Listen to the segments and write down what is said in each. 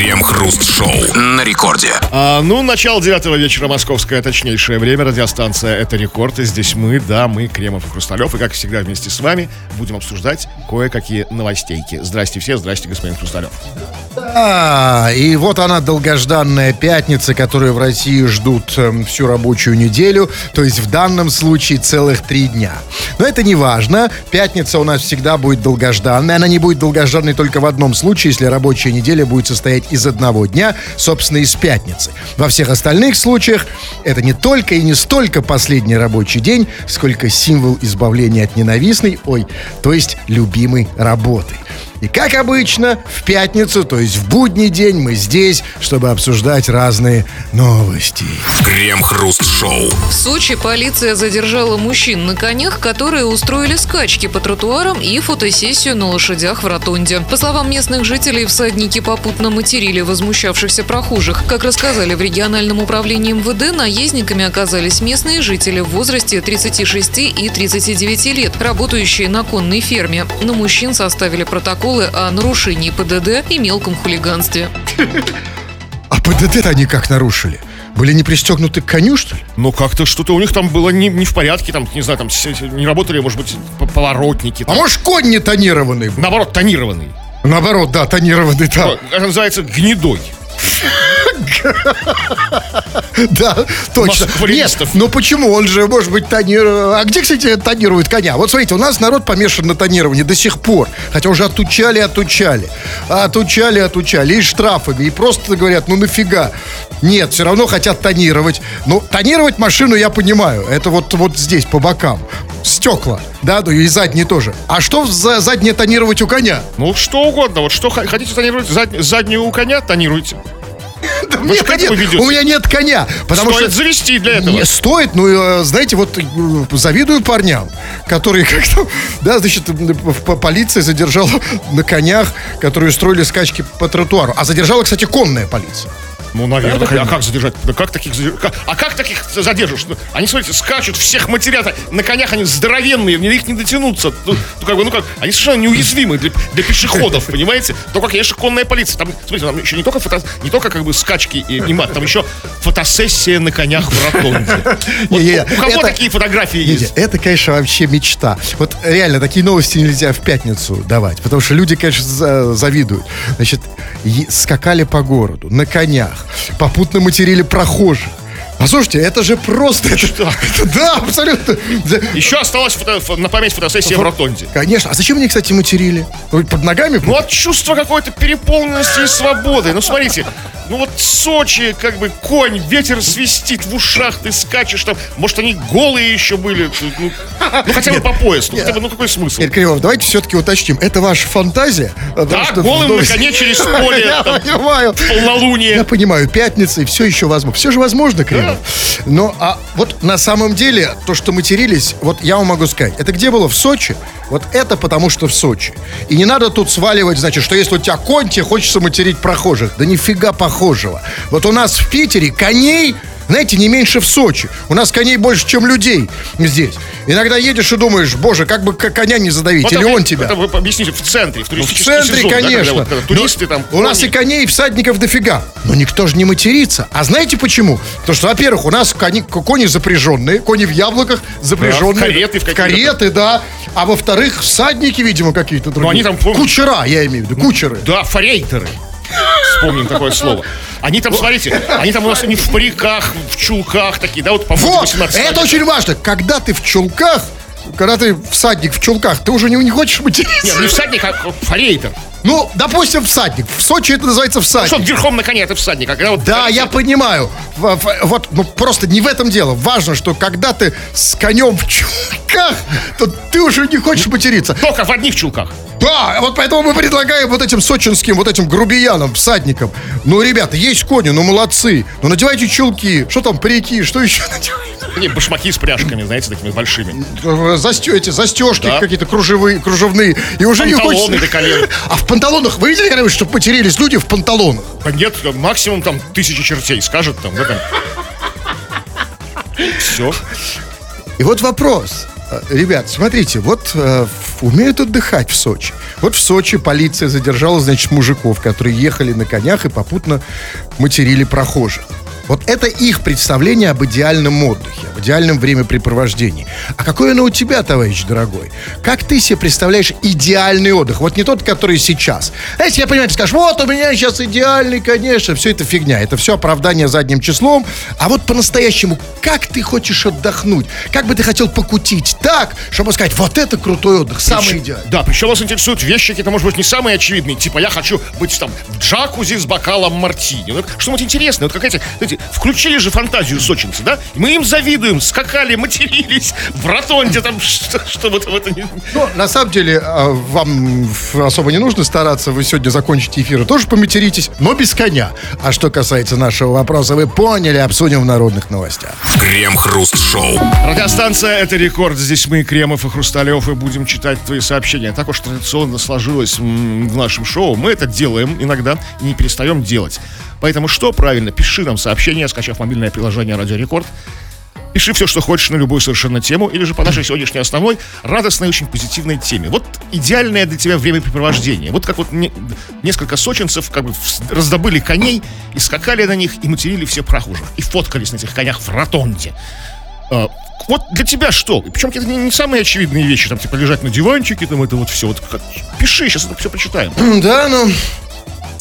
Крем-хруст-шоу на рекорде. А, ну, начало девятого вечера, московское точнейшее время. Радиостанция «Это рекорд». И здесь мы, да, мы, Кремов и Хрусталев. И, как всегда, вместе с вами будем обсуждать кое-какие новостейки. Здрасте все, здрасте, господин Хрусталев. Да, и вот она, долгожданная пятница, которую в России ждут э, всю рабочую неделю, то есть в данном случае целых три дня. Но это не важно, пятница у нас всегда будет долгожданной, она не будет долгожданной только в одном случае, если рабочая неделя будет состоять из одного дня, собственно, из пятницы. Во всех остальных случаях это не только и не столько последний рабочий день, сколько символ избавления от ненавистной, ой, то есть любимой работы. И как обычно, в пятницу, то есть в будний день, мы здесь, чтобы обсуждать разные новости. Крем-хруст-шоу. В Сочи полиция задержала мужчин на конях, которые устроили скачки по тротуарам и фотосессию на лошадях в ротонде. По словам местных жителей, всадники попутно материли возмущавшихся прохожих. Как рассказали в региональном управлении МВД, наездниками оказались местные жители в возрасте 36 и 39 лет, работающие на конной ферме. На мужчин составили протоколы о нарушении ПДД и мелком хулиганстве. А ПДД-то они как нарушили? Были не пристегнуты к коню, что ли? Ну, как-то что-то у них там было не, не в порядке, там, не знаю, там не работали, может быть, поворотники. А там. может, конь не тонированный? был? Наоборот, тонированный. Наоборот, да, тонированный, да. Это называется гнедой. Да, точно. Нет, ну почему? Он же, может быть, тонировал. А где, кстати, тонируют коня? Вот смотрите, у нас народ помешан на тонировании до сих пор. Хотя уже отучали, отучали. Отучали, отучали. И штрафами. И просто говорят, ну нафига? Нет, все равно хотят тонировать. Ну, тонировать машину я понимаю. Это вот, вот здесь, по бокам. Стекла, да, ну и задние тоже. А что за заднее тонировать у коня? Ну, что угодно. Вот что хотите тонировать, зад- заднюю у коня тонируйте. У меня нет- коня. Потому Стоит что завести для этого. Не стоит, ну, э, знаете, вот э, завидую парням, которые как-то, да, значит, полиция задержала на конях, которые устроили скачки по тротуару. А задержала, кстати, конная полиция. Ну, наверное. А как задержать? Да как таких задержать? А как таких задержишь? Ну, Они, смотрите, скачут, всех матерят. На конях они здоровенные, мне их не дотянуться. Ну, ну, как бы, ну как, они совершенно неуязвимы для, для пешеходов, понимаете? Только, конечно, конная полиция. Там, смотрите, там еще не только, фото, не только как бы скачки и, мат, там еще фотосессия на конях в ротонде. Вот Не-не, у кого это- такие фотографии Не, не, есть? это, конечно, вообще мечта. Вот реально, такие новости нельзя в пятницу давать, потому что люди, конечно, за- завидуют. Значит, скакали по городу на конях, попутно материли прохожих. Послушайте, это же просто... Это, это- да, абсолютно. Еще осталась фото- фо- на память фотосессия в ротонде. Конечно. А зачем они, кстати, материли? Ну, Под ногами? Ну, от чувства какой-то переполненности и свободы. Ну, смотрите, ну вот Сочи, как бы конь, ветер свистит в ушах, ты скачешь там. Может, они голые еще были. Ну, ну, хотя бы по пояс. Ну, хотя бы, ну какой смысл? Игорь Кривов, давайте все-таки уточним. Это ваша фантазия? Да, что голым на новости- коне через поле, Я там, понимаю. Я полнолуние. понимаю, пятница и все еще возможно. Все же возможно, Кремов. Но а вот на самом деле, то, что матерились, вот я вам могу сказать, это где было? В Сочи? Вот это потому, что в Сочи. И не надо тут сваливать, значит, что если у тебя конь, тебе хочется материть прохожих. Да нифига похожего. Вот у нас в Питере коней знаете, не меньше в Сочи. У нас коней больше, чем людей здесь. Иногда едешь и думаешь, боже, как бы коня не задавить, Вот или это- он тебя. Это вы объясните, в центре, в Ну, в туристический центре, сезон, да, когда конечно. вот, когда туристы там. У нас и коней, и всадников дофига. Но никто же не матерится. А знаете почему? Потому что, во-первых, у нас кони, кони запряженные, кони в яблоках запряженные. Да, в кареты в в кареты, да. А во-вторых, всадники, видимо, какие-то другие. они там, Кучера, я имею в виду, кучеры. Да, форейтеры. Вспомним такое слово. Они там, смотрите, они там у нас не в париках, в чулках такие, да, вот по Вот, 18 это очень важно. Когда ты в чулках, когда ты всадник в чулках, ты уже не, не хочешь материться. Нет, не всадник, а форейтер. Ну, допустим, всадник. В Сочи это называется всадник. Что, верхом на коне это всадник, а когда вот... Да, я понимаю. В- в- Вот, ну просто не в этом дело. Важно, что когда ты с конем в чулках, то ты уже не хочешь материться. Только в одних чулках. Да, вот поэтому мы предлагаем вот этим сочинским, вот этим грубиянам, всадникам. Ну, ребята, есть кони, ну молодцы. Ну, надевайте чулки. Что там, парики, что еще надевайте? Не, башмаки с пряжками, знаете, такими большими. Застё, эти застежки Да. какие-то кружевые, кружевные. И уже не Панталоны хочется. до колен. А в панталонах, вы видели когда-нибудь, чтобы потерялись люди в панталонах? Да нет, максимум там тысячи чертей скажет там, да, там. Все. И вот вопрос. Э, Ребят, смотрите, вот э, в- умеют отдыхать в Сочи. Вот в Сочи полиция задержала, значит, мужиков, которые ехали на конях и попутно материли прохожих. Вот это их представление об идеальном отдыхе, об идеальном времяпрепровождении. А какое оно у тебя, товарищ дорогой? Как ты себе представляешь идеальный отдых? Вот не тот, который сейчас. Знаете, я понимаю, ты скажешь, вот у меня сейчас идеальный, конечно, все это фигня. Это все оправдание задним числом. А вот по-настоящему, как ты хочешь отдохнуть? Как бы ты хотел покутить так, чтобы сказать, вот это крутой отдых, самый Причем- идеальный. Да, причем вас интересуют вещи, какие-то, может быть, не самые очевидные. Типа, я хочу быть там в джакузи с бокалом мартини. Ну, что-нибудь интересное. Вот как эти, знаете, включили же фантазию сочинцы, да? Мы им завидуем, скакали, матерились в ротонде там, что, что вот в это не... Ну, на самом деле, а, вам особо не нужно стараться. Вы сегодня закончите эфир и тоже поматеритесь, но без коня. А что касается нашего вопроса, вы поняли, обсудим в народных новостях. Крем-хруст-шоу. Радиостанция «Это рекорд». Здесь мы, Кремов и Хрусталев, и будем читать твои сообщения. Так уж традиционно сложилось в нашем шоу. Мы это делаем иногда и не перестаем делать. Поэтому что правильно? Пиши нам сообщение, скачав мобильное приложение «Радио Рекорд». Пиши все, что хочешь на любую совершенно тему, или же по нашей сегодняшней основной радостной, очень позитивной теме. Вот идеальное для тебя времяпрепровождение. Вот как вот не- несколько сочинцев как бы раздобыли коней и скакали на них, и материли все прохожих. И фоткались на этих конях в ротонде. А, вот для тебя что? Причем это не, не самые очевидные вещи, там, типа, лежать на диванчике, там, это вот все. Вот, как- пиши, сейчас это все почитаем. Да, ну...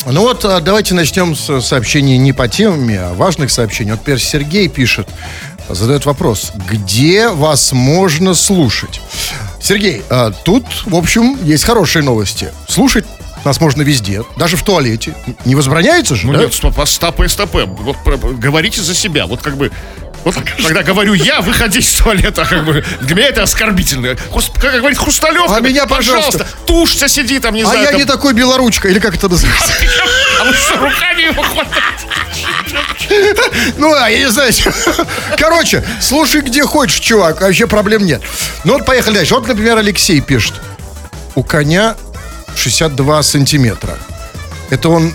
Ну вот, а, давайте начнем с сообщений не по теме, а важных сообщений. Вот, например, Сергей пишет, задает вопрос, где вас можно слушать? Сергей, а, тут, в общем, есть хорошие новости. Слушать нас можно везде, даже в туалете. Не возбраняется же, Ну да? нет, стоп, а стопы, стопы. Вот про- говорите за себя. Вот как бы... Вот когда говорю я, выходи из туалета, как бы, для меня это оскорбительно. Хрус- как говорит Хрусталев, А меня, пожалуйста. тушься сиди там, не А знаю. я там. не такой белоручка, или как это называется? А вы что, руками его? Ну, а я не знаю. Короче, слушай, где хочешь, чувак, вообще проблем нет. Ну вот поехали дальше. Вот, например, Алексей пишет. У коня 62 сантиметра. Это он,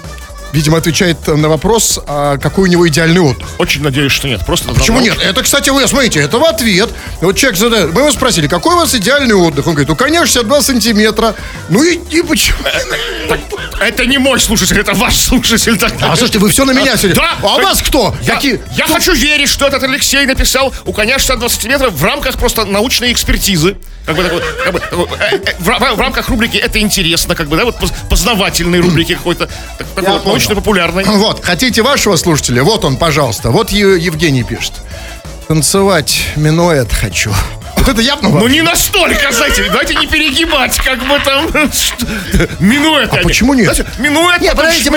видимо, отвечает на вопрос, а какой у него идеальный отдых. Очень надеюсь, что нет. Просто Почему нет? Это, кстати, вы, смотрите, это в ответ. Вот человек задает, мы его спросили, какой у вас идеальный отдых? Он говорит, у коня 62 сантиметра. Ну и, и почему? Это не мой слушатель, это ваш слушатель. Так, А слушайте, вы все на меня сегодня. Да. А у вас кто? Я, Какие? я хочу верить, что этот Алексей написал у коня 62 сантиметра в рамках просто научной экспертизы. Как бы, такой, как бы, э, э, в, в рамках рубрики «Это интересно», как бы, да, вот поз- познавательной рубрики какой-то, так- такой вот понял. научно-популярной. Вот, хотите вашего слушателя? Вот он, пожалуйста. Вот Евгений пишет. Танцевать минуэт хочу. Вот это явно Ну не настолько, знаете, давайте не перегибать, как бы там. Минуэт. А они. почему нет? Знаете, Минуэт, Нет, потом подождите,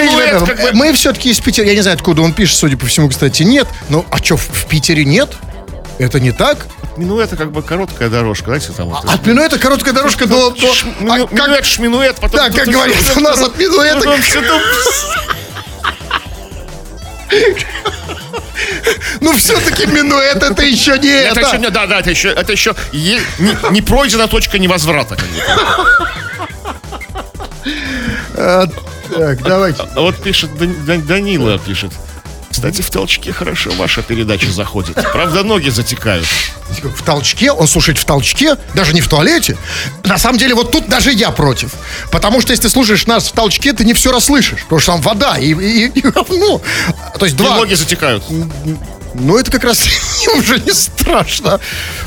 как бы. мы все-таки из Питера. Я не знаю, откуда он пишет, судя по всему, кстати, нет. Ну, а что, в, Питере нет? Это не так? Минуэт это как бы короткая дорожка, знаете, там вот. От минуэта короткая дорожка до... а как- Минуэт, шминуэт, потом... Да, как тут- у нас от минуэта... Ну, все-таки минуэт это еще не Это еще, да, да, это еще, это еще е- не, не пройдена точка невозврата. А, Так, давайте. А вот пишет Дан- Дан- Данила, пишет. Кстати, в толчке хорошо ваша передача заходит. Правда, ноги затекают. В толчке, он слушает в толчке, даже не в туалете. На самом деле, вот тут даже я против. Потому что если ты слушаешь нас в толчке, ты не все расслышишь. Потому что там вода и, и, и говно. То есть И два... ноги затекают. Ну, это как раз уже не страшно.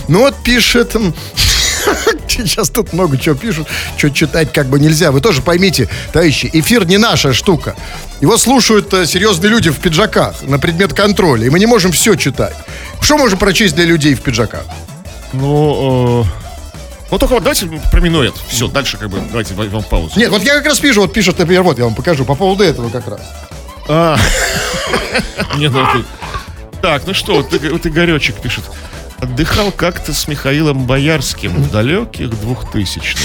Ну, вот пишет... Сейчас тут много чего пишут, что читать как бы нельзя. Вы тоже поймите, товарищи, эфир не наша штука. Его слушают э, серьезные люди в пиджаках на предмет контроля, и мы не можем все читать. Что можем прочесть для людей в пиджаках? Ну, э, ну только вот давайте про минуэт. Все, дальше как бы давайте возьмем паузу. Нет, вот я как раз вижу, вот пишет, например, вот я вам покажу по поводу этого как раз. А. Не, ну ты- Так, ну что, вот Иг- вот Игоречек пишет. Отдыхал как-то с Михаилом Боярским в далеких двухтысячных.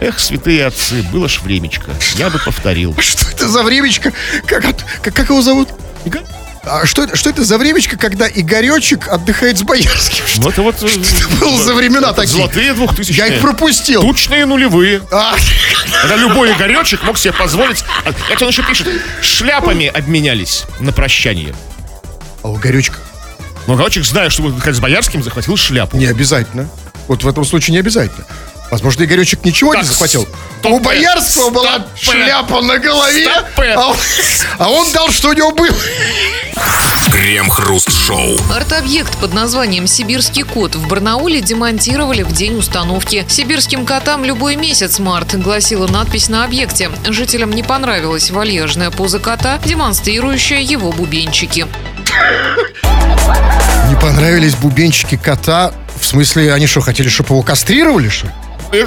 Эх, святые отцы, было ж времечко. Я бы повторил. Что это за времечко? Как, как, как его зовут? А что, это- что это за времечко, когда Игоречек отдыхает с Боярским? Что Ну, это вот... э, это было за времена это такие? Золотые двухтысячные. Я их пропустил. Тучные нулевые. А, Когда любой Игоречек мог себе позволить... а, Это он еще пишет. Шляпами обменялись на прощание. а у Игоречка Но Игоречек, зная, что будет отдыхать с Боярским, захватил шляпу. не обязательно. Вот в этом случае не обязательно. Возможно, Игоречек ничего Так, не захватил. стоп, У Боярского была стоп. шляпа на голове, Стоп. а он, а он дал, что у него было. Крем-хруст-шоу. Арт-объект под названием «Сибирский кот» в Барнауле демонтировали в день установки. «Сибирским котам любой месяц март», гласила надпись на объекте. Жителям не понравилась вальяжная поза кота, демонстрирующая его бубенчики. Не понравились бубенчики кота. В смысле, они что, хотели, чтобы его кастрировали, что ли?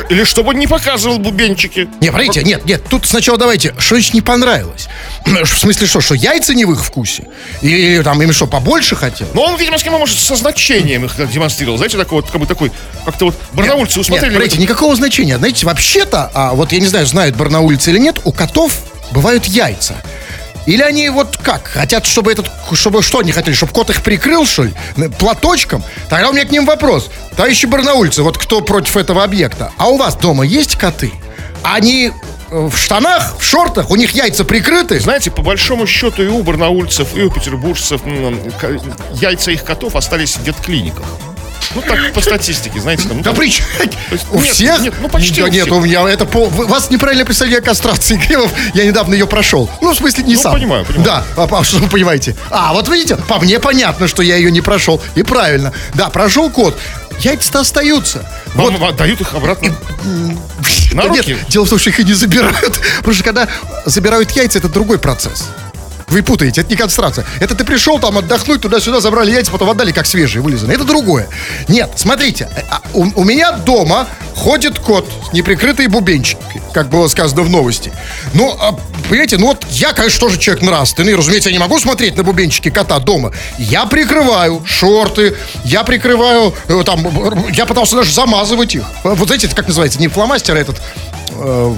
Или- чтобы он не показывал бубенчики. Не, подождите, нет, нет, тут сначала давайте, что значит не понравилось? В смысле что, что яйца не в их вкусе? Или там им что, побольше хотел? Но он, видимо, с кем может со значением их демонстрировал. Знаете, такой вот, как бы такой, как-то вот барнаульцы Нет, усмотрели. смотрите, никакого значения. Знаете, вообще-то, а вот я не знаю, знают барнаульцы или нет, у котов бывают яйца. Или они вот как? Хотят, чтобы этот... Чтобы что они хотели? Чтобы кот их прикрыл, что ли? Платочком? Тогда у меня к ним вопрос. Товарищи барнаульцы, вот кто против этого объекта? А у вас дома есть коты? Они э, в штанах, в шортах, у них яйца прикрыты? Знаете, по большому счету и у барнаульцев, и у петербуржцев яйца их котов остались в ветклиниках. Ну, так, по статистике, знаете, там... ну, Да там- при есть, У нет, всех? нет, ну, почти Да у нет, у меня это по... Вас неправильно представление о кастрации кремов. Я недавно ее прошел. Ну, в смысле, не Ну, сам. понимаю, понимаю. Да, а, а что вы понимаете? А, вот видите, по мне понятно, что я ее не прошел. И правильно. Да, прошел код. Яйца-то остаются. Вам отдают их обратно. На руки? Нет, дело в том, что их и не забирают. Потому что когда забирают яйца, это другой процесс. Вы путаете, это не кастрация. Это ты пришел там отдохнуть, туда-сюда забрали яйца, потом отдали как свежие, вылизанные. Это другое. Нет, смотрите, а, у, у меня дома ходит кот с неприкрытой бубенчикой, как было сказано в новости. Ну, а, понимаете, ну вот я, конечно, тоже человек нравственный, разумеется, я не могу смотреть на бубенчики кота дома. Я прикрываю шорты, я прикрываю, э, там, я пытался даже замазывать их. Вот знаете, это как называется, не фломастер, а этот, э,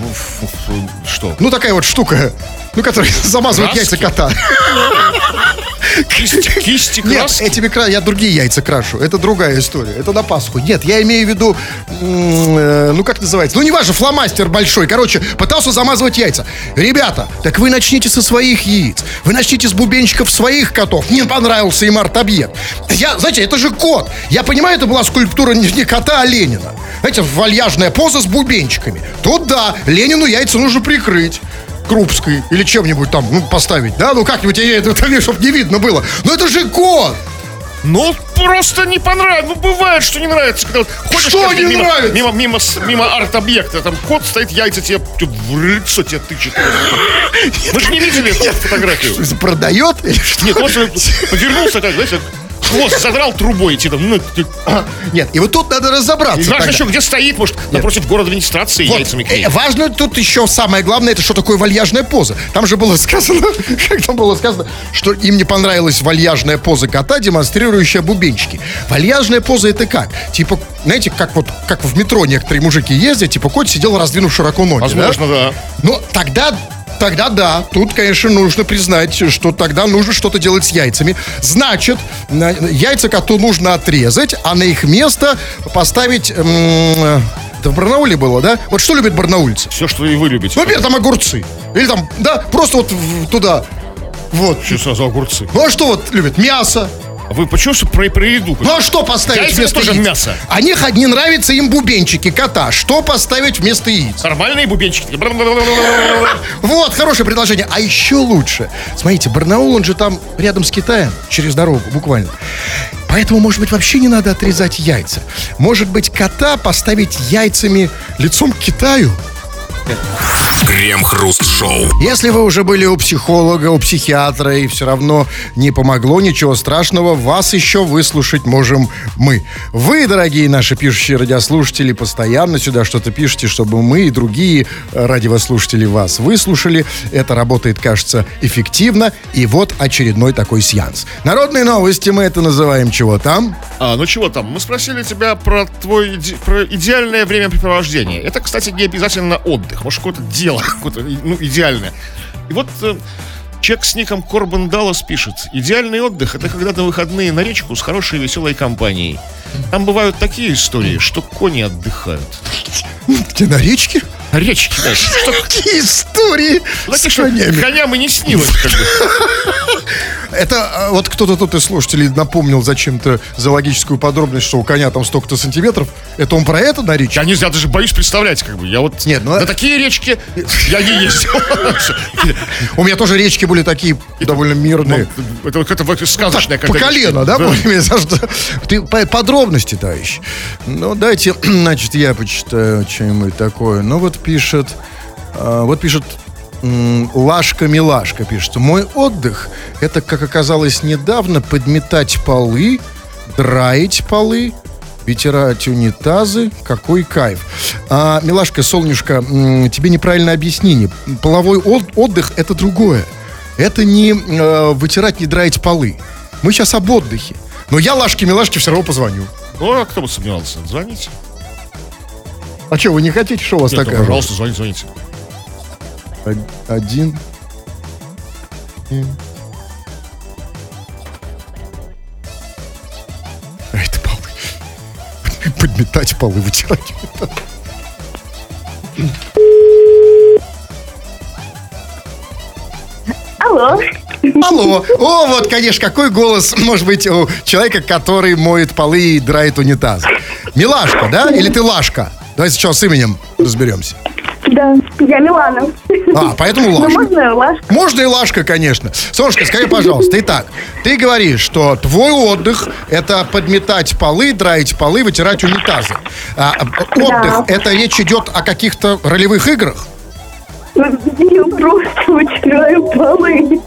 Что? ну такая вот штука, ну, которая замазывает Краски? яйца кота. Кисти, кисти Нет, этими кра... я другие яйца крашу. Это другая история. Это на Пасху. Нет, я имею в виду, э, ну как называется? Ну неважно, фломастер большой. Короче, пытался замазывать яйца. Ребята, так вы начните со своих яиц. Вы начните с бубенчиков своих котов. Мне понравился им арт-объект. Я, знаете, это же кот. Я понимаю, это была скульптура не кота, а Ленина. Знаете, вальяжная поза с бубенчиками. Тут да, Ленину яйца нужно прикрыть. Крупской или чем-нибудь там, ну, поставить, да? Ну, как-нибудь, я это, чтобы не видно было. Но это же кот! Ну, просто не понравилось. Ну, бывает, что не нравится. Когда ходишь Что не мимо, нравится? Мимо, мимо, мимо арт-объекта. Там кот стоит, яйца тебе в лицо тебе тычет. Вы же не видели эту фотографию? Продает? Нет, он повернулся, как, знаете, хвост задрал трубой идти там. Ну, ты- Нет, и вот тут надо И разобраться. важно тогда. еще, где стоит, может, напротив города администрации Вот, яйцами клеит. э, важно тут еще самое главное, это что такое вальяжная поза. Там же было сказано, как там было сказано, что им не понравилась вальяжная поза кота, демонстрирующая бубенчики. Вальяжная поза это как? Типа, знаете, как вот как в метро некоторые мужики ездят, типа кот сидел, раздвинув широко ноги. Возможно, да. Ну, тогда Тогда да, тут, конечно, нужно признать, что тогда нужно что-то делать с яйцами. Значит, на- яйца коту нужно отрезать, а на их место поставить... м, это в Барнауле было, да? Вот что любят барнаульцы? Все, что и вы любите. Ну, например, там огурцы. Или там, да, просто вот туда. Вот. Что сразу огурцы? Ну, а что вот любят? Мясо. А вы почему что про, про еду? Ну, а что поставить Яйца вместо тоже яиц? мясо. Они х- не нравятся им бубенчики кота. Что поставить вместо яиц? Нормальные бубенчики. Вот, хорошее предложение. А еще лучше. Смотрите, Барнаул, он же там рядом с Китаем, через дорогу, буквально. Поэтому, может быть, вообще не надо отрезать яйца. Может быть, кота поставить яйцами лицом к Китаю? Крем-хруст-шоу. Если вы уже были у психолога, у психиатра, и все равно не помогло, ничего страшного, вас еще выслушать можем мы. Вы, дорогие наши пишущие радиослушатели, постоянно сюда что-то пишете, чтобы мы и другие э, радиослушатели вас выслушали. Это работает, кажется, эффективно. И вот очередной такой сеанс. Народные новости мы это называем чего там? А, ну чего там? Мы спросили тебя про твой про идеальное времяпрепровождение. Это, кстати, не обязательно отдых. Может, какое-то дело, какое-то, ну, идеальное. И вот э, человек с ником Корбан Даллас пишет. Идеальный отдых – это когда на выходные на речку с хорошей веселой компанией. Там бывают такие истории, что кони отдыхают. Где на речке? Речки, да, что Какие истории такие, с конями. коням и не снилось. Как бы. Это а, вот кто-то тут из слушателей напомнил зачем-то зоологическую подробность, что у коня там столько-то сантиметров. Это он про это на речь? Я не знаю, даже боюсь представлять, как бы. Я вот Нет, ну, на э- такие речки я не ездил. У меня тоже речки были такие довольно мирные. Это вот это сказочное. Так, по колено, да? Ты по- подробности, товарищ. Ну, дайте, значит, я почитаю что-нибудь такое. Ну, вот пишет, вот пишет м, Лашка-милашка пишет. Мой отдых – это, как оказалось недавно, подметать полы, драить полы, вытирать унитазы. Какой кайф. А, милашка, солнышко, тебе неправильное объяснение. Половой от- отдых – это другое. Это не э, вытирать, не драить полы. Мы сейчас об отдыхе. Но я Лашке-милашке все равно позвоню. Ну, а кто бы сомневался? Звоните. А что, вы не хотите, что у вас Нет, ну, такая? пожалуйста, звоните, звоните. Од- Один. А это полы. Подметать полы, вытирать. Алло. Алло. О, вот, конечно, какой голос может быть у человека, который моет полы и драет унитаз. Милашка, да? Или ты Лашка? Давай сначала с именем разберемся. Да, я Милана. А, поэтому Ну, Лашка. можно Лашка? Можно и Лашка, конечно. Солнышко, скажи, пожалуйста, итак, ты говоришь, что твой отдых – это подметать полы, драить полы, вытирать унитазы. А, а, отдых – это речь идет о каких-то ролевых играх? Я просто вытираю полы.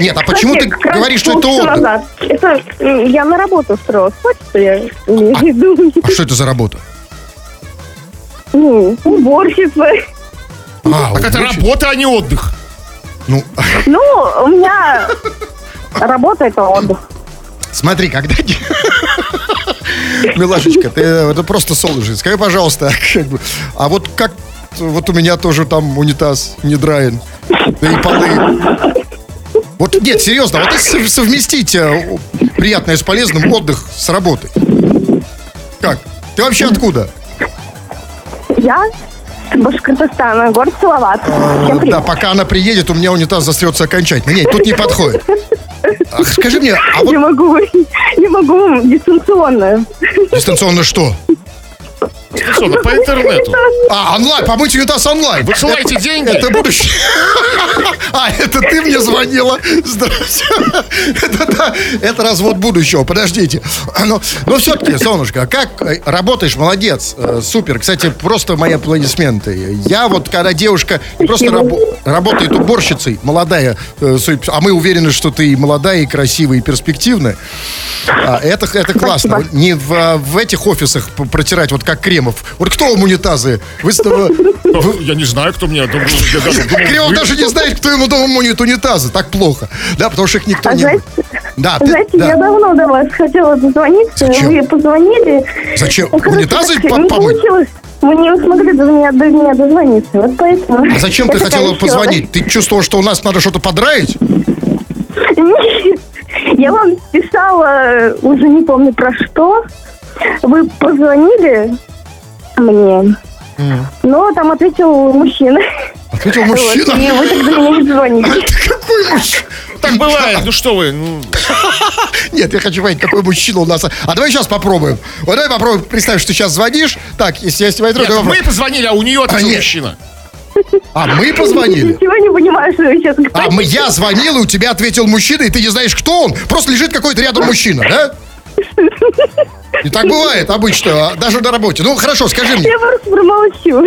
Нет, а почему Кстати, ты говоришь, что это отдых? назад. Это я на работу устроилась. Хочется я имею в виду. А что это за работа? Ну, уборщица. А, Так это уборщица. работа, а не отдых. Ну, Ну, у меня работа это отдых. смотри, когда... Милашечка, ты это просто солнышко. Скажи, пожалуйста, как бы, а вот как вот у меня тоже там унитаз не драен, да и полы. Вот нет, серьезно, вот если сов- совместить э, приятное с полезным, отдых с работой. Как? Ты вообще откуда? Я Башкортостана, город Салават. Всем Да, привет. пока она приедет, у меня унитаз застрется окончательно. Нет, тут не подходит. А скажи мне, а вот Не могу, не могу дистанционно. дистанционно что? Дистанционно, по интернету. А, онлайн, помыть унитаз онлайн. Высылайте деньги. Это будущее. А, это ты мне звонила. Здравствуйте. Это, да, это развод будущего. Подождите. Но, но все-таки, солнышко, как работаешь? Молодец. Э, Супер. Кстати, просто мои аплодисменты. Я вот, когда девушка просто рабо- работает уборщицей, молодая, э, а мы уверены, что ты молодая, и красивая, и перспективная. А, это, это классно. Спасибо. Не в, а, в этих офисах протирать, вот как Кремов. Вот кто вам унитазы? Вы, с тобой- Ну, Я не знаю, кто мне... Кремов даже не знает, кто ему дома моет унитазы. Так плохо. Да, потому что их никто А не... Да, ты- Знаете, да. я давно до вас хотела дозвониться. Зачем? Вы позвонили. Зачем? Ну, короче, Унитазы так по- не помыть? получилось. Вы не смогли до меня, до меня дозвониться. Вот поэтому. А зачем ты хотела позвонить? Ты чувствовал, что у нас надо что-то подраить? Нет. Я вам писала, уже не помню про что. Вы позвонили мне. Но там ответил мужчина. Ответил Вот, мужчина. и вы тогда меня не звоните. Какой мужчина? Так бывает, ну что вы, ну... Нет, я хочу понять, какой мужчина у нас. А давай сейчас попробуем. Вот давай попробуем. Представь, что ты сейчас звонишь. Так, если я Нет, давай мы позвонили, а у нее ответил мужчина. А мы позвонили? Ничего не понимаю, что вы сейчас А мы, я звонил, и у тебя ответил мужчина, и ты не знаешь, кто он. Просто лежит какой-то рядом мужчина, да? И так бывает обычно, а, даже на работе. Ну, хорошо, скажи мне, Я просто промолчу.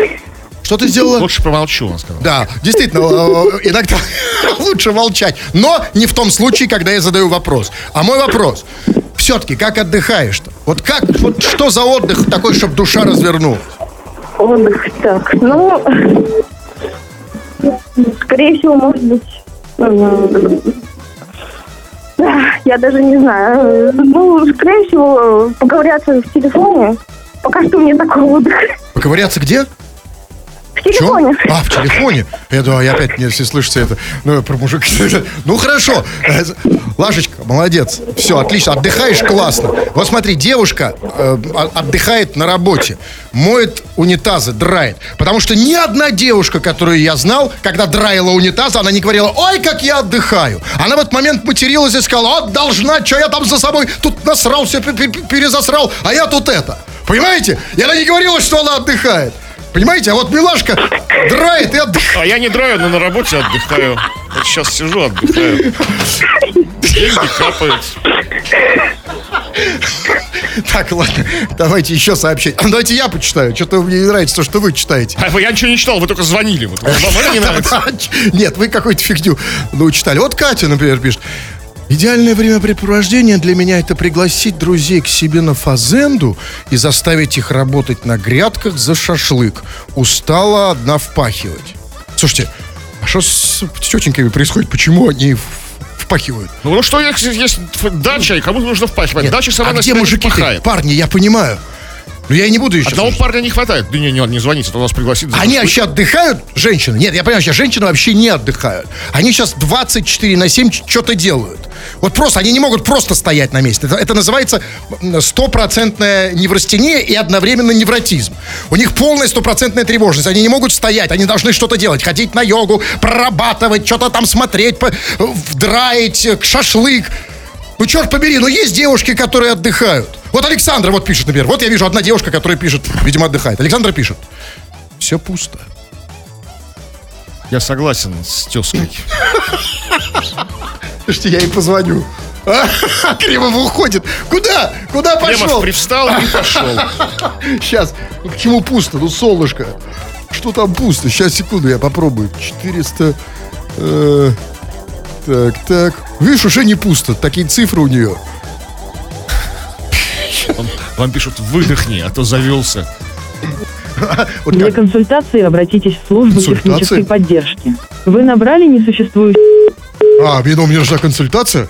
что ты сделала? Лучше промолчу, он сказал. Да, действительно, э, э, иногда лучше молчать. Но не в том случае, когда я задаю вопрос. А мой вопрос. Все-таки, как отдыхаешь-то? Вот как, вот что за отдых такой, чтобы душа развернулась? Отдых, так, ну, скорее всего, может быть, да, я даже не знаю. Ну, скорее всего, поковыряться в телефоне. Пока что мне такой отдых. Поковыряться где? В телефоне. Чё? А, в телефоне? Я думаю, я опять, если слышится это, ну, про мужик. Ну, хорошо. Э, Лашечка, молодец. Все, отлично. Отдыхаешь классно. Вот смотри, девушка э, отдыхает на работе, моет унитазы, драет. Потому что ни одна девушка, которую я знал, когда драила унитаз, она не говорила, ой, как я отдыхаю. Она в этот момент материлась и сказала, вот должна, что я там за собой тут насрался, пе- пе- перезасрал, а я тут это. Понимаете? И она не говорила, что она отдыхает. Понимаете? А вот милашка драет и отдыхает. А я не драю, но на работе отдыхаю. Вот сейчас сижу, отдыхаю. Деньги капают. Так, ладно, давайте еще сообщение. Давайте я почитаю. Что-то мне не нравится то, что вы читаете. А я ничего не читал, вы только звонили. Вот вам не нравится? Нет, вы какую-то фигню ну, читали. Вот Катя, например, пишет. Идеальное времяпрепровождение для меня это пригласить друзей к себе на фазенду и заставить их работать на грядках за шашлык. Устала одна впахивать. Слушайте, а что с тетеньками происходит? Почему они впахивают? Ну, ну что, если есть дача, и кому нужно впахивать? Нет, Дача сама а на где мужики. Парни, я понимаю. Но я и не буду еще. Одного парня не хватает. Да не, не, не звоните, то вас пригласит. Они шашлык. вообще отдыхают, женщины? Нет, я понимаю, сейчас женщины вообще не отдыхают. Они сейчас 24 на 7 что-то делают. Вот просто, они не могут просто стоять на месте. Это, это называется стопроцентная неврастения и одновременно невротизм. У них полная стопроцентная тревожность. Они не могут стоять, они должны что-то делать. Ходить на йогу, прорабатывать, что-то там смотреть, драить, шашлык. Ну, черт побери, ну есть девушки, которые отдыхают. Вот Александра вот пишет, например. Вот я вижу одна девушка, которая пишет, видимо, отдыхает. Александра пишет. Все пусто. Я согласен с тезкой. Слушайте, я ей позвоню. А, Кремов уходит. Куда? Куда Кремов пошел? привстал и пошел. Сейчас. Ну почему пусто? Ну, солнышко. Что там пусто? Сейчас, секунду, я попробую. 400... э, так, так. Видишь, уже не пусто. Такие цифры у нее. Он- Вам пишут, выдохни, а то завелся. Вот Для как? консультации обратитесь в службу технической поддержки. Вы набрали несуществующий А, ну, мне нужна консультация?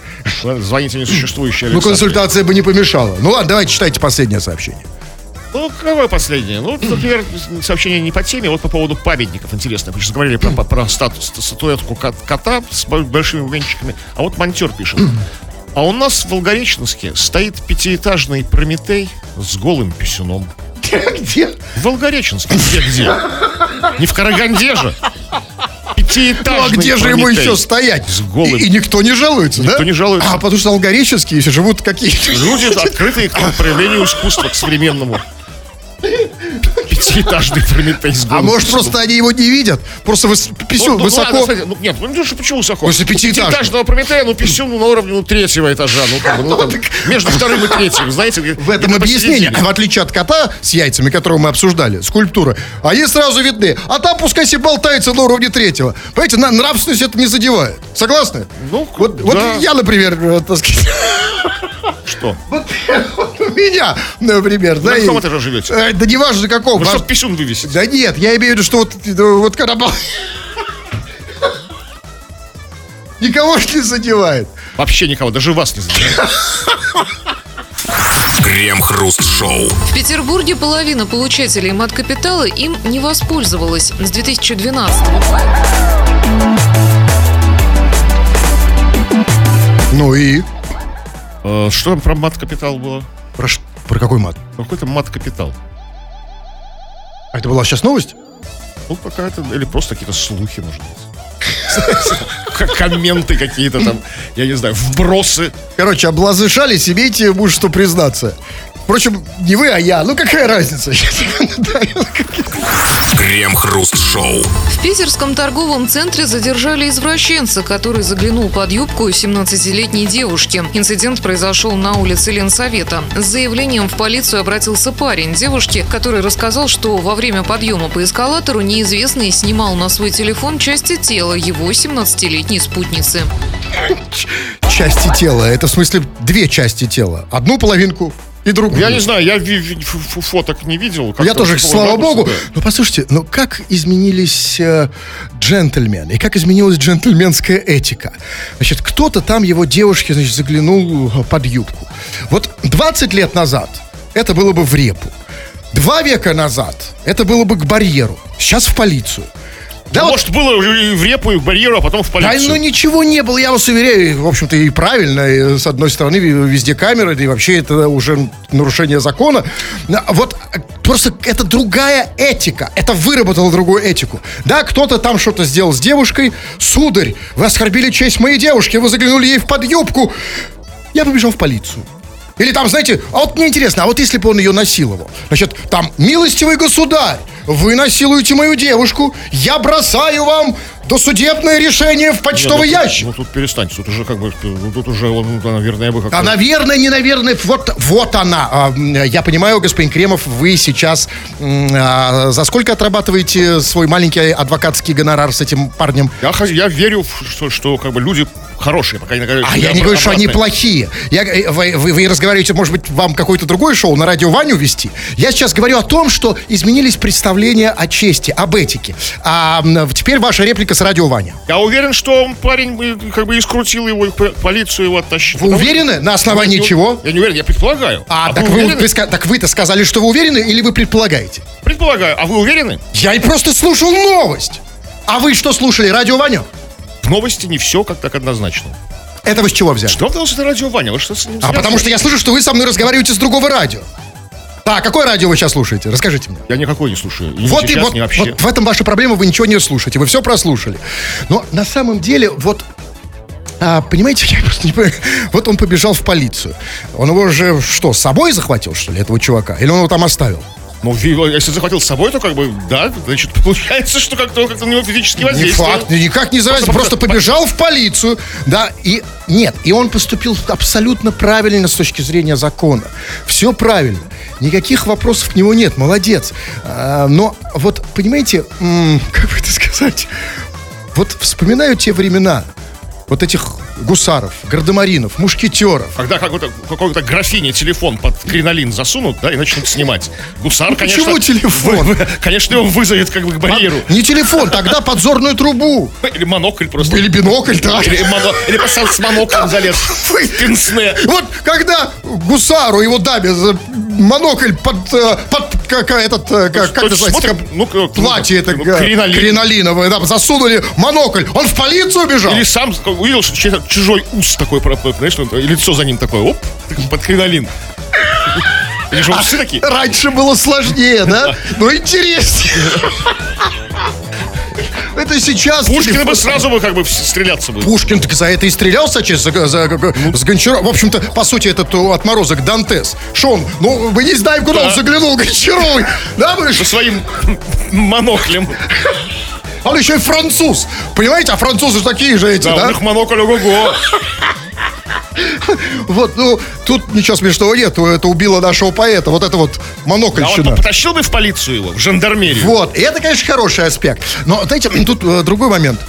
Звоните несуществующий Ну, консультация бы не помешала. Ну, ладно, давайте читайте последнее сообщение. Ну, какое последнее? Ну, например, сообщение не по теме, вот по поводу памятников. Интересно, мы сейчас говорили про, про статус, статуэтку кот- кота с бо- большими венчиками. А вот монтер пишет. А у нас в Волгореченске стоит пятиэтажный Прометей с голым писюном. Где? В Волгореченске. Где-где? Не в Караганде же. Ну, Пятиэтажный а где же ему еще стоять? С голым. И, и никто не жалуется, да? Никто не жалуется. А, потому что алгорические живут какие-то... Люди открытые к проявлению искусства, к современному. Пятиэтажный Прометей с А может, просто они его не видят? Просто выс- писю- Ну, ну, высоко... ну, нет, ну что почему высоко? После пятиэтажного. Прометея, ну, писюн на уровне ну, третьего этажа. Ну, ну, там, между вторым и третьим, знаете. В этом объяснение, в отличие от кота с яйцами, которого мы обсуждали, скульптура, они сразу видны. А там пускай себе болтается на уровне третьего. Понимаете, на нравственность это не задевает. Согласны? Ну, вот, вот да. я, например, э, так сказать, Что? вот, вот у меня, например, На да, каком этаже живете? э, да неважно каком. Вы важ- что, писюн вывесите? Да нет, я имею в виду, что вот, вот когда... Никого ж не задевает. Вообще никого, даже вас не задевает. Крем-хруст-шоу. В Петербурге половина получателей мат-капитала им не воспользовалась с 2012 Ну и? Э, Что там про мат-капитал было? Про, ш- про какой мат? Какой-то мат-капитал. А это была сейчас новость? Ну, какая-то, или просто какие-то слухи, может быть. Комменты какие-то там, я не знаю, вбросы. Короче, облазышались, имейте мужество признаться. Впрочем, не вы, а я. Ну, какая разница? Крем-хруст-шоу. В питерском торговом центре задержали извращенца, который заглянул под юбку 17-летней девушки. Инцидент произошел на улице Ленсовета. С заявлением в полицию обратился парень девушки, который рассказал, что во время подъема по эскалатору неизвестный снимал на свой телефон части тела его 17-летней спутницы. Части тела. Это в смысле две части тела. Одну половинку и другую. Я не знаю, я ви- ви- ф- ф- фоток не видел. Я тоже, слава богу. да. Но послушайте, ну как изменились э, джентльмены? И как изменилась джентльменская этика? Значит, кто-то там его девушке, значит, заглянул э, под юбку. Вот 20 лет назад это было бы в репу. Два века назад это было бы к барьеру. Сейчас в полицию. Да, вот- Может, было и в репу, и в барьеру, а потом в да, полицию. ну ничего не было, я вас уверяю, в общем-то, и правильно, и, с одной стороны, везде камеры, да и вообще это уже нарушение закона. Вот просто это другая этика, это выработало другую этику. Да, кто-то там что-то сделал с девушкой, сударь, вы оскорбили честь моей девушки, вы заглянули ей в подъюбку. Я побежал в полицию. Или там, знаете, а вот мне интересно, а вот если бы он ее насиловал? Значит, там, милостивый государь, вы насилуете мою девушку, я бросаю вам досудебное решение в почтовый ну, тут- ящик. Ну, тут перестаньте, тут уже как бы, ну, тут уже, ну, наверное, я бы как-то... А, наверное, не наверное, вот, вот она. А, Я понимаю, господин Кремов, вы сейчас а, за сколько отрабатываете свой маленький адвокатский гонорар с этим парнем? Я, я верю, что, что как бы люди хорошие, пока не говорю. А я не говорю, что они плохие. Я, э, вы, вы- вы разговариваете, может быть, вам какое-то другое шоу на радио Ваню вести. Я сейчас говорю о том, что изменились представления о чести, об этике. А теперь ваша реплика с радио Ваня. Я уверен, что он, парень э, как бы и скрутил его, и полицию его оттащил. Вы что- уверены? На основании Я не- чего? Я не уверен, я предполагаю. А, так, вы, вы так вы-то сказали, что вы уверены, или вы предполагаете? Предполагаю. А вы уверены? Я и просто слушал новость. А вы что слушали? Радио Ваню? В новости не все как так однозначно. Это вы с чего взяли? Что вам далось это радио Ваня? Вы что с ним А потому что я слышу, что вы со мной разговариваете с другого радио. Так, какое радио вы сейчас слушаете? Расскажите мне. Я никакой не слушаю. И Вот, не и вот, не вообще. вот в этом ваша проблема, вы ничего не слушаете, вы все прослушали. Но на самом деле, вот, а, понимаете, я просто не понимаю, вот он побежал в полицию. Он его же что, с собой захватил, что ли, этого чувака? Или он его там оставил? Ну, ви- если захватил с собой, то как бы, да, значит, получается, что как-то как на него физически Не воздействовал. факт, никак не заразил, Просто- просто побежал в полицию, да, и нет, и он поступил абсолютно правильно с точки зрения закона. Все правильно. Никаких вопросов к нему нет, молодец. А, но вот, понимаете, как бы это сказать, вот вспоминаю те времена, вот этих гусаров, гардемаринов, мушкетеров. Когда какой-то, какой-то графине телефон под кринолин засунут, да, и начнут снимать. Гусар, конечно... Ну, почему телефон? вы- конечно, его вызовет как бы к барьеру. Не телефон, тогда подзорную трубу. Или монокль просто. Или бинокль, да. Или, моно- или просто с моноклем залез. Вы- пенсне. Вот когда гусару его даме монокль под, э, под как, этот, э, как, как называется, смотрит, как ну, платье это ну, э, кринолин. кринолиновое, да, засунули монокль, он в полицию бежал. Или сам увидел, что чей-то чужой ус такой, знаешь, ну, и лицо за ним такое, оп, под кринолин. Или же усы такие. Раньше было сложнее, да? Но интереснее. Это сейчас... Пушкин телефон- бы сразу бы как бы стреляться бы. Пушкин так за это и стрелялся, честно, за, за- Ну. с Гончаром. В общем-то, по сути, этот отморозок Дантес. Что он? Ну, мы не знаем, куда он Да. заглянул, Гончаровый. Да, мы Со своим моноклем. Он еще и француз. Понимаете, а французы такие же эти, Да, да? у них монокль ого-го. Вот, ну, тут ничего смешного нет. Это убило нашего поэта. Вот это вот А он потащил бы в полицию его, в жандармерию. Вот, и это, конечно, хороший аспект. Но, знаете, тут э, другой момент.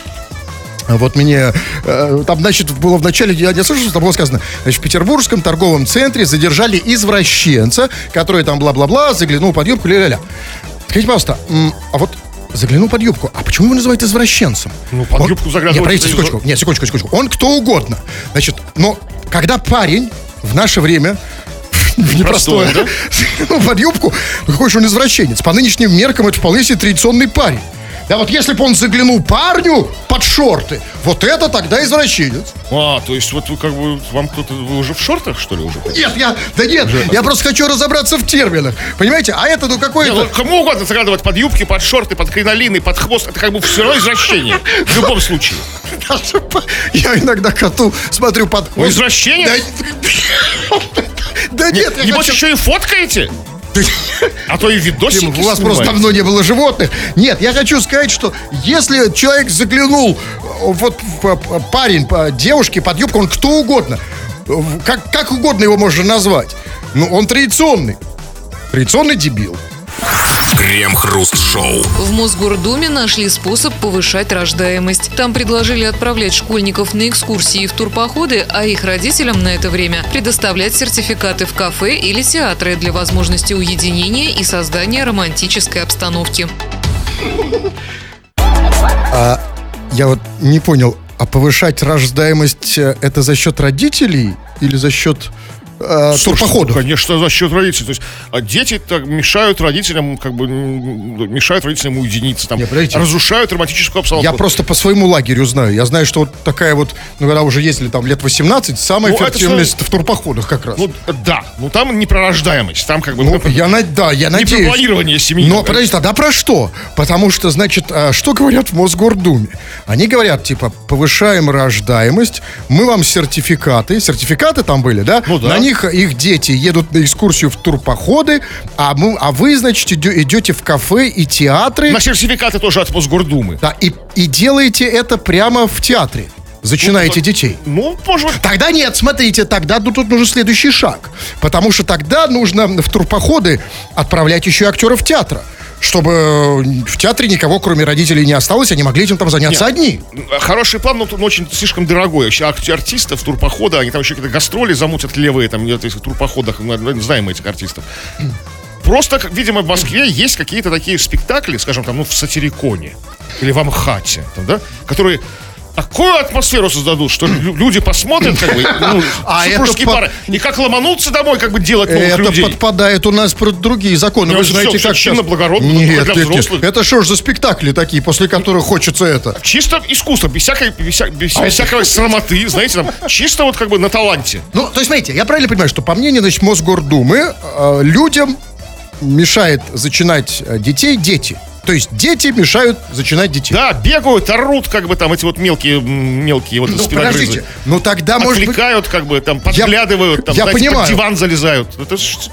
Вот мне, э, там, значит, было в начале, я не слышал, что там было сказано, значит, в Петербургском торговом центре задержали извращенца, который там бла-бла-бла, заглянул под юбку, ля-ля-ля. Скажите, пожалуйста, а вот заглянул под юбку, а почему его называют извращенцем? Ну, под Он- юбку заглядывать Нет, подождите, секундочку, нет, секундочку, секундочку. Он кто угодно. Значит, но когда парень в наше время непростое, Простое, ну, под юбку, какой же он извращенец. По нынешним меркам это вполне себе традиционный парень. Да вот если бы он заглянул парню под шорты, вот это тогда извращенец. А, то есть вот вы как бы, вам кто-то, вы уже в шортах, что ли, уже? Нет, я, да нет, я просто хочу разобраться в терминах. Понимаете, а это ну какой-то... ну, кому угодно заглядывать под юбки, под шорты, под кринолины, под хвост, это как бы все равно извращение. В любом случае. Я иногда коту смотрю под хвост. извращенец? Да, да нет, я Небось, еще и фоткаете? А то и видосики у вас просто давно не было животных. Нет, я хочу сказать, что если человек заглянул, э, вот п- парень, девушке под юбку, он кто угодно, в- как, как угодно его можно назвать, ну, он традиционный. Традиционный дебил. Крем-хруст-шоу. В Мосгордуме нашли способ повышать рождаемость. Там предложили отправлять школьников на экскурсии и в турпоходы, а их родителям на это время предоставлять сертификаты в кафе или театры для возможности уединения и создания романтической обстановки. Я вот не понял, а повышать рождаемость э, это за счет родителей или за счет э, Слушай, турпоходов. ну, конечно, за счет родителей. То есть а дети так мешают родителям, как бы мешают родителям уединиться, там, Не, подождите. разрушают романтическую обстановку. Я просто по своему лагерю знаю. Я знаю, что вот такая вот, ну, когда уже ездили там лет 18, самая Ну, это фертильность в турпоходах как раз. Ну, да, ну там не про рождаемость, там как бы... Ну, я, на- да, я не про надеюсь. планирование семьи. Но подожди, тогда про что? Потому что, значит, а, что говорят в Мосгордуме? Они говорят, типа, повышаем рождаемость, мы вам сертификаты, сертификаты там были, да? Ну да. На них их дети едут на экскурсию в турпоходы, а, мы, а вы, значит, идете в кафе и театры, На сертификаты тоже от Мосгордумы. да, и, и делаете это прямо в театре. Зачинаете детей. Ну, быть, Тогда нет, смотрите, тогда ну, тут нужен следующий шаг. Потому что тогда нужно в турпоходы отправлять еще и актеров театра. Чтобы э, в театре никого, кроме родителей, не осталось, они могли этим там заняться Нет. одни. Хороший план, но он очень слишком дорогой. Вообще ак- артистов, турпохода, они там еще какие-то гастроли замутят левые, там, в этих турпоходах, мы мы знаем этих артистов. Просто, видимо, в Москве есть какие-то такие спектакли, скажем, там, ну, в Сатириконе или в Амхате, там, да, которые такую атмосферу создадут, что лю- люди посмотрят, как бы, ну, А это супружеские под- пары, и как ломануться домой, как бы делать новых Это людей. подпадает у нас под другие законы. Ну, Вы это знаете, всё- как сейчас- благородно, Нет, для нет, нет. взрослых. Это что ж за спектакли такие, после которых хочется это? Чисто искусство, без всякой, без, вся- без А это- всякой срамоты, знаете, там, чисто вот как бы на таланте. Ну, то есть, смотрите, я правильно понимаю, что по мнению, значит, Мосгордумы, э, людям мешает зачинать э, детей дети. То есть дети мешают зачинать детей. Да, бегают, орут, как бы там эти вот мелкие, мелкие вот Ну, спиногрызы. подождите, ну тогда, может быть... Как бы там, подглядывают, там, я знаете, понимаю. под диван залезают. Это с-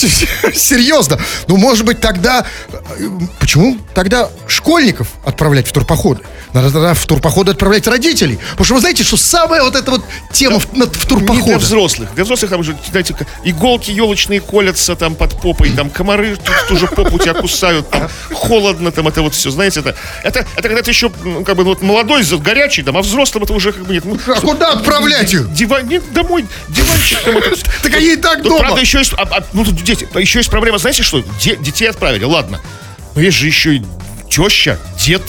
Серьезно. Ну, может быть, тогда... э, Почему тогда школьников отправлять в турпоходы? Надо тогда в турпоходы отправлять родителей. Потому что вы знаете, что самая вот эта вот тема в, на- в Не для взрослых. Для взрослых там уже, знаете, иголки елочные колятся там под попой, там комары тут тоже попу тебя кусают, там холодно, там это вот все, знаете, это, это, это когда ты еще, ну, как бы, вот молодой, горячий, там, а взрослым это уже как бы нет. Ну, А куда отправлять их? Диван, нет, домой, диванчик. Так они и так Тут, дома. правда, еще есть, а- а, ну, тут дети, еще есть проблема, знаете что? Де- детей отправили, ладно. Но есть же еще и теща, дед,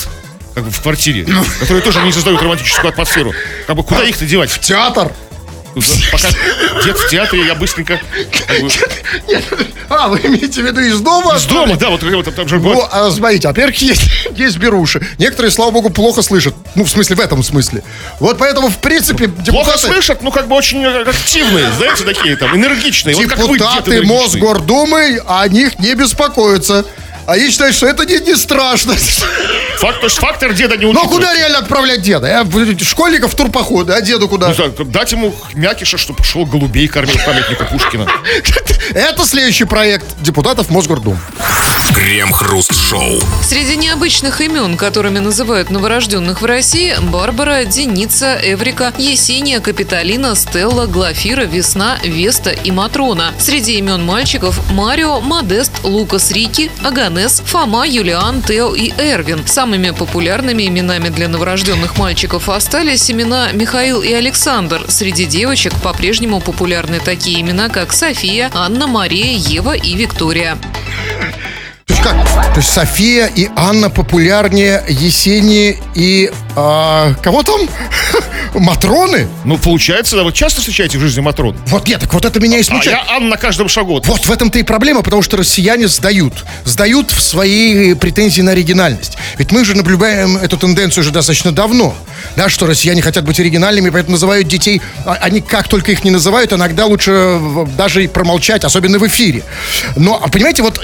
как бы в квартире, Ну. которые тоже не создают романтическую атмосферу. Как бы куда их-то девать? Театр. Ну, Пока дед в театре, я быстренько... Нет, А, вы имеете в виду из дома? С дома, да, вот, вот там же Ну, а, смотрите, во-первых, есть, есть беруши. Некоторые, слава богу, плохо слышат. Ну, в смысле, в этом смысле. Вот поэтому, в принципе, Плохо депутаты... слышат, ну как бы очень активные, знаете, такие там, энергичные. Вот Депутаты энергичный. Мосгордумы о них не беспокоятся. Они считают, что это не, не страшно. Факт, то есть фактор деда не Но учитывается. куда реально отправлять деда? Я- в- Школьников в турпоходы, а деду куда? Не знаю, дать ему мякиша, чтобы пошел голубей кормил памятника Пушкина. Это следующий проект депутатов Мосгордум. Крем-хруст-шоу. Среди необычных имен, которыми называют новорожденных в России, Барбара, Деница, Эврика, Есения, Капитолина, Стелла, Глафира, Весна, Веста и Матрона. Среди имен мальчиков Марио, Модест, Лукас Рики, Аганес, Фома, Юлиан, Тео и Эрвин. Самыми популярными именами для новорожденных мальчиков остались имена Михаил и Александр. Среди девочек по-прежнему популярны такие имена, как София, Анна, Мария, Ева и Виктория. То есть как? То есть София и Анна популярнее Есении и... а, кого там? Матроны? Ну, получается, да, вы часто встречаете в жизни Матрон? Вот нет, так вот это меня и А смущает. я Анна на каждом шагу. Вот в этом-то и проблема, потому что россияне сдают. Сдают в свои претензии на оригинальность. Ведь мы же наблюдаем эту тенденцию уже достаточно давно. Да, что россияне хотят быть оригинальными, поэтому называют детей... а- Они как только их не называют, иногда лучше в- даже и промолчать, особенно в эфире. Но, а понимаете, вот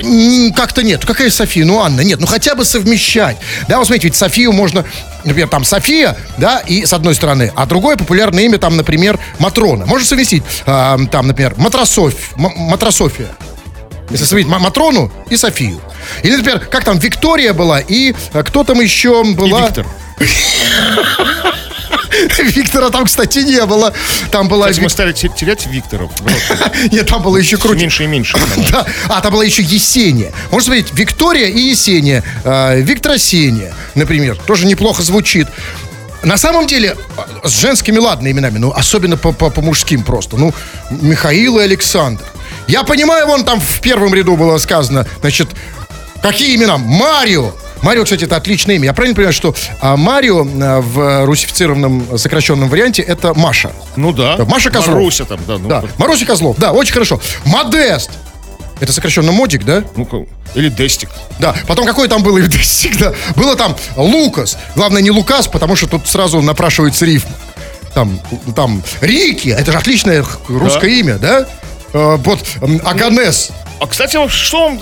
как-то нет. Какая София? Ну, Анна, нет. Ну, хотя бы совмещать. Да, вот смотрите, ведь Софию можно... Например, там София, да, и с одной стороны, а другое популярное имя, там, например, Матрона. Можно совместить, а, там, например, Матрософь, Матрософия. Если сравнить Ма- Матрону и Софию. Или, например, как там Виктория была, и а, кто там еще и была? Виктор. Виктора там, кстати, не было. Там была... Кстати, мы стали те- терять Викторов. Нет, там было еще круче. Меньше и меньше. Да. А, там была еще Есения. Можно смотреть, Виктория и Есения. Э, Виктора Сения, например. Тоже неплохо звучит. На самом деле, а, с женскими, ладно, именами, ну, особенно по, по, по мужским просто. Ну, Михаил и Александр. Я понимаю, вон там в первом ряду было сказано, значит, Какие имена? Марио. Марио, кстати, это отличное имя. Я правильно понимаю, что а, Марио а, в русифицированном сокращенном варианте это Маша? Ну да. Да, Маша Козлов. Маруся там, да. Ну, Да, Маруся Козлов. Да, очень хорошо. Модест. Это сокращенно модик, да? ну-ка, или Дестик. Да. Потом какой там был всегда? Было там Лукас. Главное не Лукас, потому что тут сразу напрашивается рифм. Там, там Рики. Это же отличное русское имя, да? Э, Вот Аганес. А, кстати, вот что вам...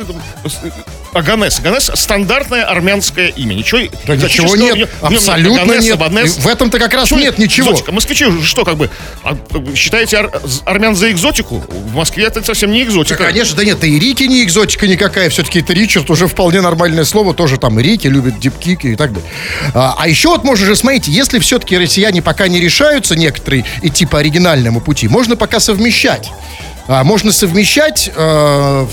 Аганес. Аганес — стандартное армянское имя. Ничего, Да ничего нет. нет. Абсолютно Аганес, нет. Абанес. В этом-то как раз Чё нет ничего. экзотика? Москвичи что, как бы, а, считаете ар- армян за экзотику? В Москве это совсем не Да, экзотика. конечно, да нет, и Рики не экзотика никакая. Все-таки это Ричард уже вполне нормальное слово. Тоже там Рики любят дипкики и так далее. А, а еще вот можно же, смотрите, если все-таки россияне пока не решаются некоторые идти по оригинальному пути, можно пока совмещать. А, можно совмещать, э,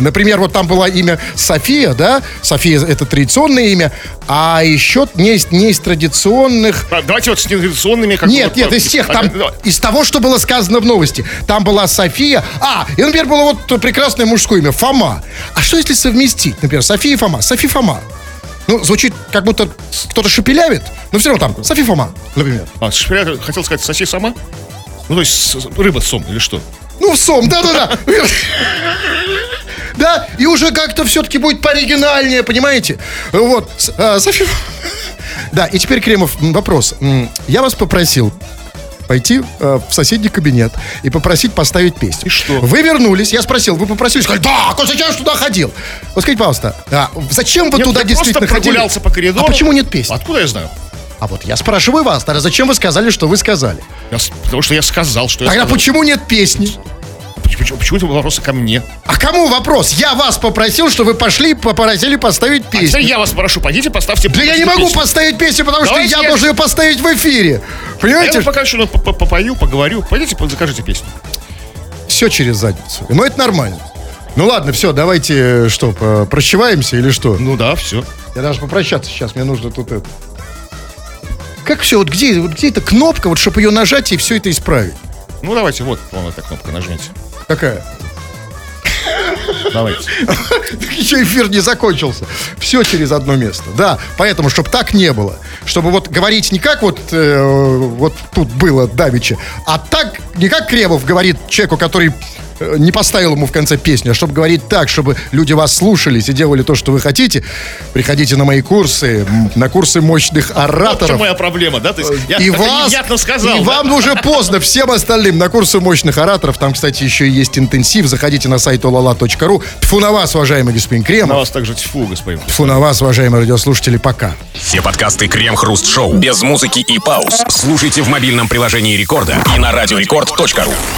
например, вот там было имя София, да? София это традиционное имя, а еще не из, не из традиционных А, Давайте вот с нетрадиционными... Как нет, вот, нет, а, из тех, а, там, давай. из того, что было сказано в новости. Там была София. А, и, например, было вот прекрасное мужское имя Фома. А что если совместить, например, София и Фома? Софи Фома. Ну, звучит, как будто кто-то шепелявит, но все равно там, Софи Фома, например. А, шпиля- хотел сказать, соси сама? Ну, то есть рыба сом или что? Ну, в сом, да-да-да. Да, и уже как-то все-таки будет пооригинальнее, понимаете? Вот, а, Софи... Да, и теперь, Кремов, вопрос. Я вас попросил пойти э, в соседний кабинет и попросить поставить песню. И что? Вы вернулись, я спросил, вы попросили, сказали, да, а зачем я туда ходил? Вот скажите, пожалуйста, а зачем вы Нет, туда я действительно просто ходили? прогулялся по коридору. А почему нет песни? Откуда я знаю? А вот я спрашиваю вас, тогда зачем вы сказали, что вы сказали? Я потому что я сказал, что я Тогда почему нет песни? Почему, почему, это вопросы ко мне? А кому вопрос? Я вас попросил, что вы пошли и попросили поставить А песню. я вас прошу, пойдите, поставьте Да я не песню. могу поставить песню, потому что Давайте я я- должен ее поставить в эфире. Я Понимаете? вам пока еще ну, по- по- попою, поговорю. Пойдите, по- закажите песню. Все через задницу. Ну, это нормально. Ну ладно, все, давайте э, что, прощеваемся или что? Ну да, все. Я даже попрощаться сейчас, мне нужно тут это. Как все, вот где, вот где эта кнопка, вот чтобы ее нажать и все это исправить? Ну давайте, вот, вон эта кнопка, нажмите. Какая? Давайте. Так еще эфир не закончился. Все через одно место. Да, поэтому, чтобы так не было. Чтобы вот говорить не как вот, э, вот тут было Давича, а так, не как Кремов говорит человеку, который не поставил ему в конце песню, а чтобы говорить так, чтобы люди вас слушались и делали то, что вы хотите, приходите на мои курсы, на курсы мощных Вот в чем ораторов. моя проблема, да? То есть я и вас, сказал. и да? вам уже поздно, всем остальным, на курсы мощных ораторов. Там, кстати, еще и есть интенсив. Заходите на сайт olala.ru. Тфу на вас, уважаемый господин На Кремов. вас также тьфу, господин. Тьфу на вас, уважаемые радиослушатели, пока. Все подкасты Крем-Хруст Шоу без музыки и пауз. Слушайте в мобильном приложении Рекорда и на радиорекорд.ру.